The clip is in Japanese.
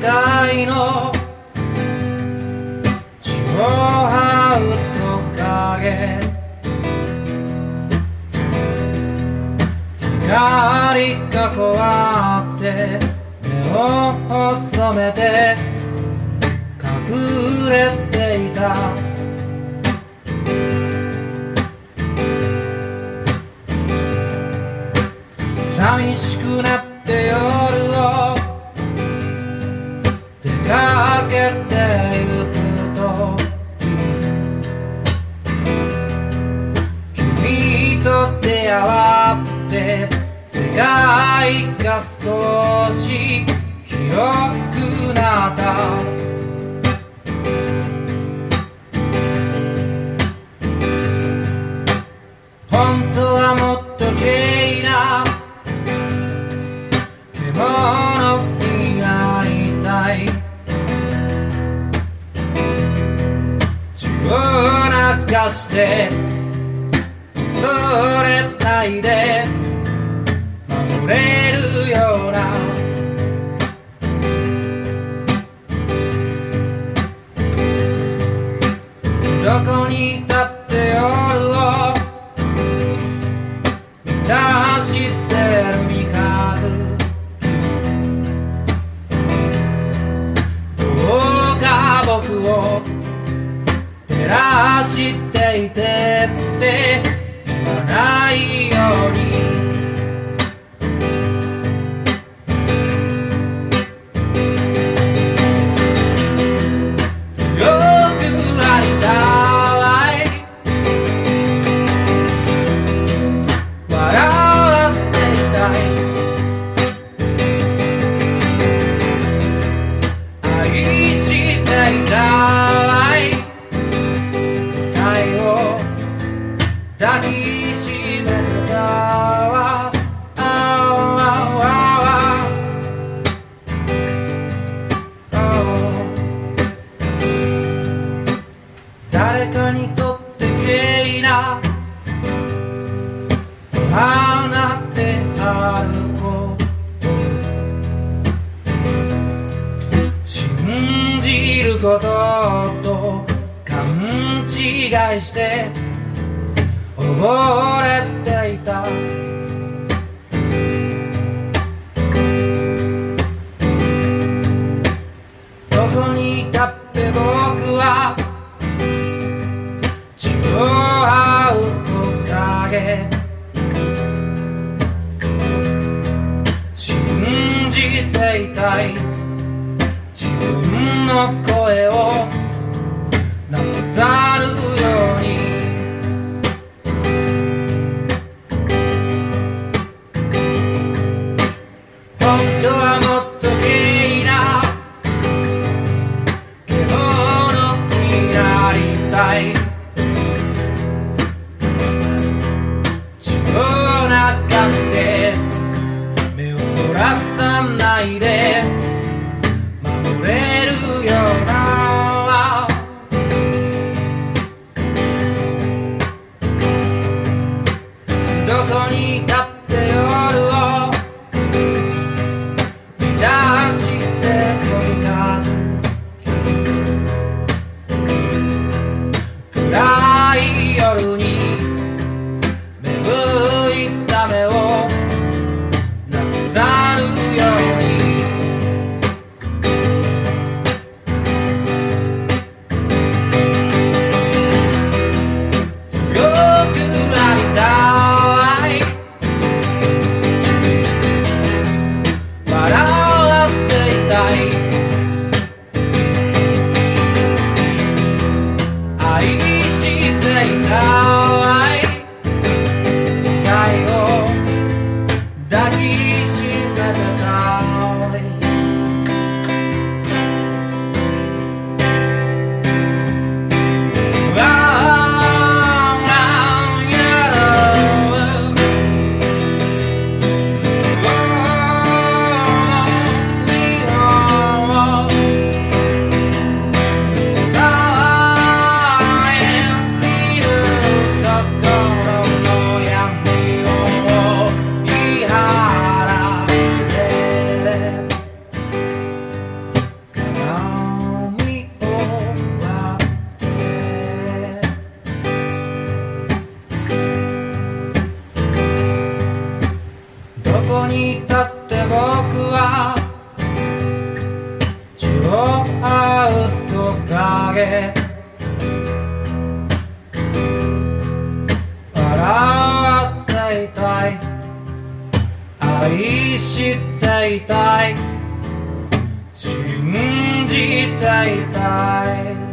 界の血を這うトカゲ光が怖って目を細めて隠れて世界が少し広くなった本当はもっと綺麗な獣になりたい。血を流してそれないで。れるような。どこにいたって夜を満たしてる味方どうか僕を照らしていてって言わないよことと勘違いして溺れていた。どこにいたって僕は血を這うトカゲ信じていたい。自分の声をなくさる I. け笑っていたい。愛していたい。信じていたい。